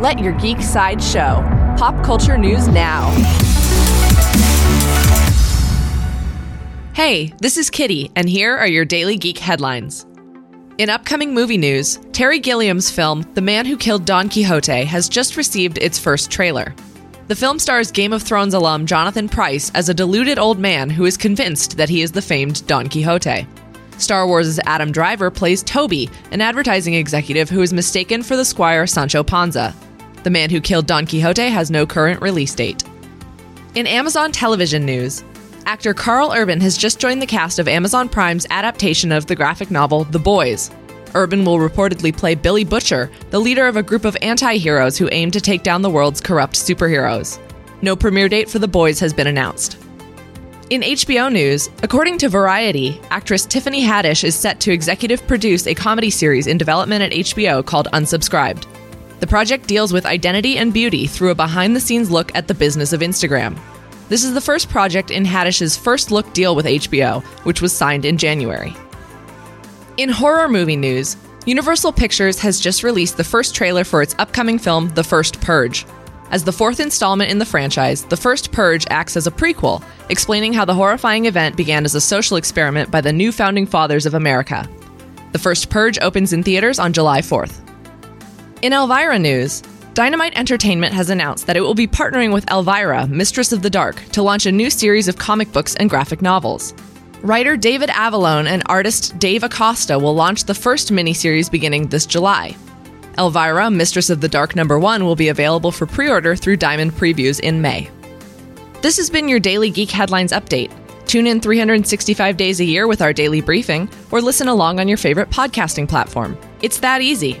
Let your geek side show. Pop culture news now. Hey, this is Kitty, and here are your daily geek headlines. In upcoming movie news, Terry Gilliam's film, The Man Who Killed Don Quixote, has just received its first trailer. The film stars Game of Thrones alum Jonathan Pryce as a deluded old man who is convinced that he is the famed Don Quixote. Star Wars' Adam Driver plays Toby, an advertising executive who is mistaken for the squire Sancho Panza. The Man Who Killed Don Quixote has no current release date. In Amazon television news, actor Karl Urban has just joined the cast of Amazon Prime's adaptation of the graphic novel The Boys. Urban will reportedly play Billy Butcher, the leader of a group of anti heroes who aim to take down the world's corrupt superheroes. No premiere date for The Boys has been announced. In HBO news, according to Variety, actress Tiffany Haddish is set to executive produce a comedy series in development at HBO called Unsubscribed. The project deals with identity and beauty through a behind the scenes look at the business of Instagram. This is the first project in Haddish's first look deal with HBO, which was signed in January. In horror movie news, Universal Pictures has just released the first trailer for its upcoming film, The First Purge. As the fourth installment in the franchise, The First Purge acts as a prequel, explaining how the horrifying event began as a social experiment by the new founding fathers of America. The First Purge opens in theaters on July 4th. In Elvira news, Dynamite Entertainment has announced that it will be partnering with Elvira, Mistress of the Dark, to launch a new series of comic books and graphic novels. Writer David Avallone and artist Dave Acosta will launch the first miniseries beginning this July. Elvira, Mistress of the Dark number 1 will be available for pre-order through Diamond Previews in May. This has been your daily Geek Headlines update. Tune in 365 days a year with our daily briefing or listen along on your favorite podcasting platform. It's that easy.